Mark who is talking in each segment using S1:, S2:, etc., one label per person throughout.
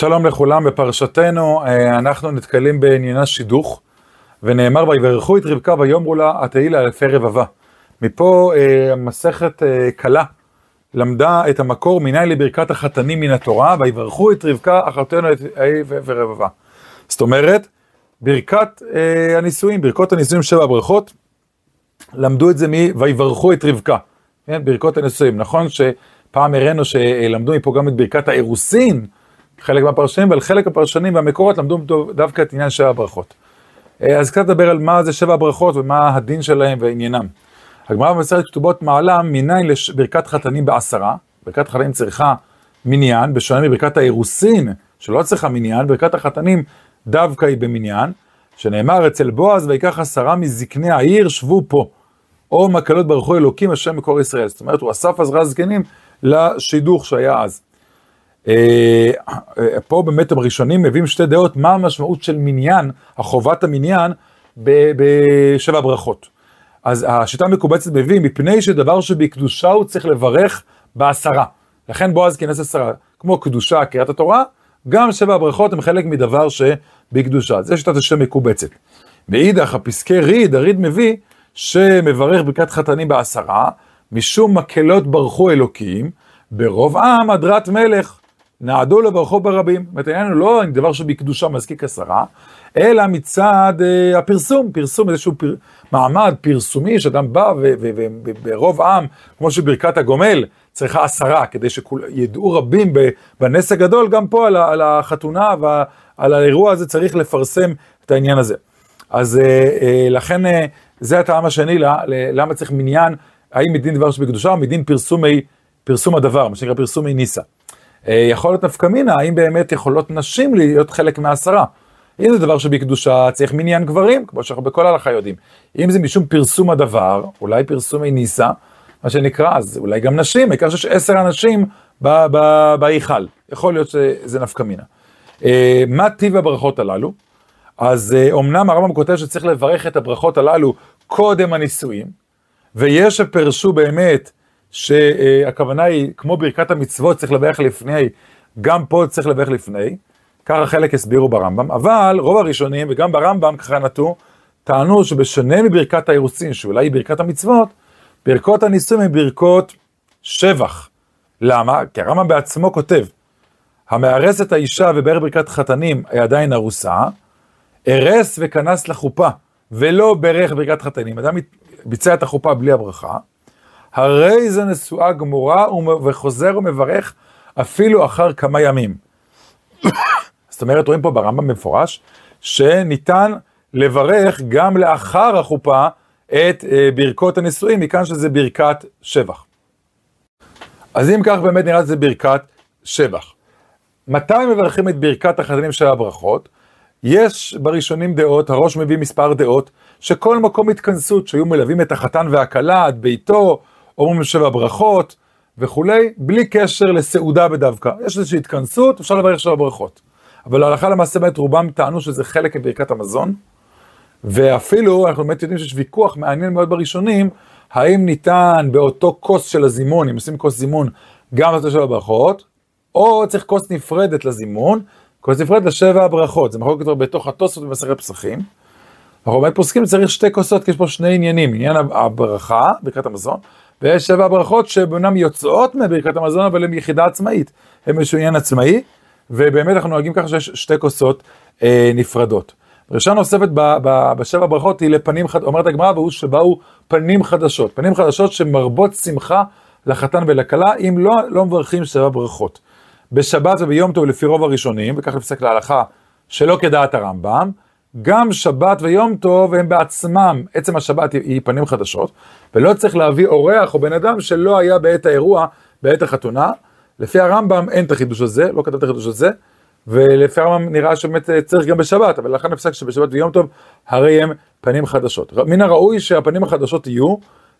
S1: שלום לכולם, בפרשתנו אה, אנחנו נתקלים בעניינה שידוך, ונאמר ויברכו את רבקה ויאמרו לה התהי לה אלפי רבבה. מפה אה, מסכת אה, קלה למדה את המקור מניין לברכת החתנים מן התורה, ויברכו את רבקה אחותנו את ההיא ורבבה. זאת אומרת, ברכת הנישואים, ברכות הנישואים שבע ברכות, למדו את זה מ"ויברכו את רבקה", כן, ברכות הנישואים. נכון שפעם הראינו שלמדו מפה גם את ברכת האירוסין, חלק מהפרשנים, ועל חלק מהפרשנים והמקורות למדו דווקא את עניין שבע הברכות. אה, אז קצת נדבר על מה זה שבע הברכות ומה הדין שלהם ועניינם. הגמרא במסכת כתובות מעלה מניין לברכת חתנים בעשרה, ברכת חתנים צריכה מניין, בשונה מברכת האירוסין, שלא צריכה מניין, ברכת החתנים דווקא היא במניין, שנאמר אצל בועז ויקח עשרה מזקני העיר שבו פה, או מקלות ברכו אלוקים השם מקור ישראל. זאת אומרת, הוא אסף עזרה זקנים לשידוך שהיה אז. אה, פה באמת הראשונים מביאים שתי דעות, מה המשמעות של מניין, החובת המניין בשבע ברכות. אז השיטה המקובצת מביא, מפני שדבר שבקדושה הוא צריך לברך בעשרה. לכן בועז כינס עשרה, כמו קדושה, קריאת התורה, גם שבע הברכות הם חלק מדבר שבקדושה. זה שיטת השם מקובצת. מאידך, הפסקי ריד, הריד מביא שמברך ברכת חתנים בעשרה, משום מקהלות ברכו אלוקים, ברוב עם הדרת מלך. נעדו לברכו ברבים. זאת אומרת, העניין הוא לא דבר שבקדושה מזקיק עשרה, אלא מצד uh, הפרסום, פרסום, איזשהו פר, מעמד פרסומי, שאדם בא וברוב עם, כמו שברכת הגומל צריכה עשרה, כדי שידעו רבים בנס הגדול, גם פה על, על החתונה ועל האירוע הזה צריך לפרסם את העניין הזה. אז uh, uh, לכן uh, זה הטעם השני, למה צריך מניין, האם מדין דבר שבקדושה או מדין פרסומי, פרסום הדבר, מה שנקרא פרסומי ניסה. אה, יכול להיות נפקא מינה, האם באמת יכולות נשים להיות חלק מהעשרה. אם זה דבר שבקדושה צריך מניין גברים, כמו שאנחנו בכל הלכה יודעים. אם זה משום פרסום הדבר, אולי פרסומי ניסה, מה שנקרא, אז אולי גם נשים, העיקר שיש עשר אנשים בהיכל. יכול להיות שזה נפקא מינה. אה, מה טיב הברכות הללו? אז אומנם אה, הרמב"ם כותב שצריך לברך את הברכות הללו קודם הנישואים, ויש שפרשו באמת שהכוונה היא, כמו ברכת המצוות צריך לברך לפני, גם פה צריך לברך לפני, ככה חלק הסבירו ברמב"ם, אבל רוב הראשונים, וגם ברמב"ם ככה נטו, טענו שבשונה מברכת האירוסין, שאולי היא ברכת המצוות, ברכות הנישואים הן ברכות שבח. למה? כי הרמב"ם בעצמו כותב, המארס את האישה ובערך ברכת חתנים היא עדיין ארוסה, ארס וכנס לחופה, ולא ברך ברכת חתנים. אדם ביצע את החופה בלי הברכה, הרי זה נשואה גמורה וחוזר ומברך אפילו אחר כמה ימים. זאת אומרת, רואים פה ברמב"ם במפורש, שניתן לברך גם לאחר החופה את אה, ברכות הנישואים, מכאן שזה ברכת שבח. אז אם כך באמת נראה שזה ברכת שבח. מתי מברכים את ברכת החתנים של הברכות? יש בראשונים דעות, הראש מביא מספר דעות, שכל מקום התכנסות שהיו מלווים את החתן והכלה עד ביתו, אומרים שבע ברכות וכולי, בלי קשר לסעודה בדווקא. יש איזושהי התכנסות, אפשר לברך שבע ברכות. אבל להלכה למעשה באמת רובם טענו שזה חלק מברכת המזון, ואפילו אנחנו באמת יודעים שיש ויכוח מעניין מאוד בראשונים, האם ניתן באותו כוס של הזימון, אם עושים כוס זימון, גם לעשות שבע ברכות, או צריך כוס נפרדת לזימון, כוס נפרדת לשבע הברכות, זה מחלוקת בתוך התוספות במסכת פסחים. אנחנו באמת פוסקים שצריך שתי כוסות, כי יש פה שני עניינים, עניין הברכה, ברכת המזון, ויש שבע ברכות שאומנם יוצאות מברכת המזון, אבל הן יחידה עצמאית. הן איזשהו עניין עצמאי, ובאמת אנחנו נוהגים ככה שיש שתי כוסות אה, נפרדות. דרישה נוספת ב, ב, בשבע ברכות היא לפנים חדשות, אומרת הגמרא, והוא שבאו פנים חדשות. פנים חדשות שמרבות שמחה לחתן ולכלה, אם לא, לא מברכים שבע ברכות. בשבת וביום טוב לפי רוב הראשונים, וכך נפסק להלכה שלא כדעת הרמב"ם, גם שבת ויום טוב הם בעצמם, עצם השבת היא פנים חדשות, ולא צריך להביא אורח או בן אדם שלא היה בעת האירוע, בעת החתונה. לפי הרמב"ם אין את החידוש הזה, לא כתב את החידוש הזה, ולפי הרמב"ם נראה שבאמת צריך גם בשבת, אבל לכן נפסק שבשבת ויום טוב הרי הם פנים חדשות. מן הראוי שהפנים החדשות יהיו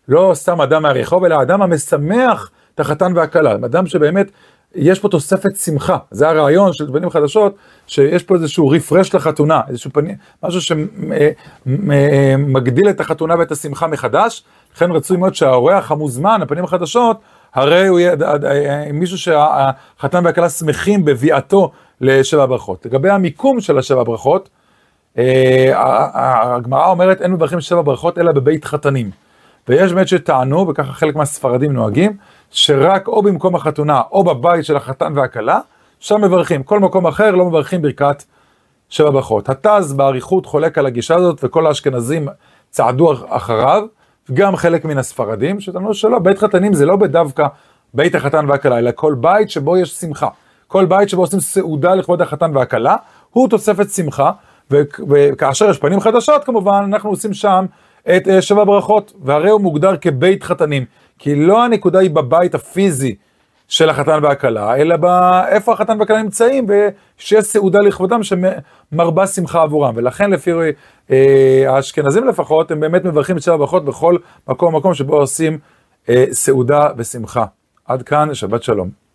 S1: לא סתם אדם מהרחוב, אלא אדם המשמח את החתן והכלה, אדם שבאמת יש פה תוספת שמחה, זה הרעיון של פנים חדשות, שיש פה איזשהו רפרש לחתונה, איזשהו פנים, משהו שמגדיל את החתונה ואת השמחה מחדש, לכן רצוי מאוד שהאורח המוזמן, הפנים החדשות, הרי הוא יהיה מישהו שהחתן והכלה שמחים בביאתו לשבע ברכות. לגבי המיקום של השבע ברכות, הגמרא אומרת אין מברכים שבע ברכות אלא בבית חתנים. ויש באמת שטענו, וככה חלק מהספרדים נוהגים, שרק או במקום החתונה או בבית של החתן והכלה, שם מברכים. כל מקום אחר לא מברכים ברכת שבע ברכות. התז באריכות חולק על הגישה הזאת, וכל האשכנזים צעדו אחריו, גם חלק מן הספרדים, שטענו שלא, בית חתנים זה לא בדווקא בית החתן והכלה, אלא כל בית שבו יש שמחה. כל בית שבו עושים סעודה לכבוד החתן והכלה, הוא תוספת שמחה, וכאשר יש פנים חדשות כמובן, אנחנו עושים שם את uh, שבע ברכות, והרי הוא מוגדר כבית חתנים, כי לא הנקודה היא בבית הפיזי של החתן והכלה, אלא באיפה החתן והכלה נמצאים, ושיש סעודה לכבודם שמרבה שמחה עבורם, ולכן לפי uh, האשכנזים לפחות, הם באמת מברכים את שבע ברכות בכל מקום מקום שבו עושים uh, סעודה ושמחה. עד כאן, שבת שלום.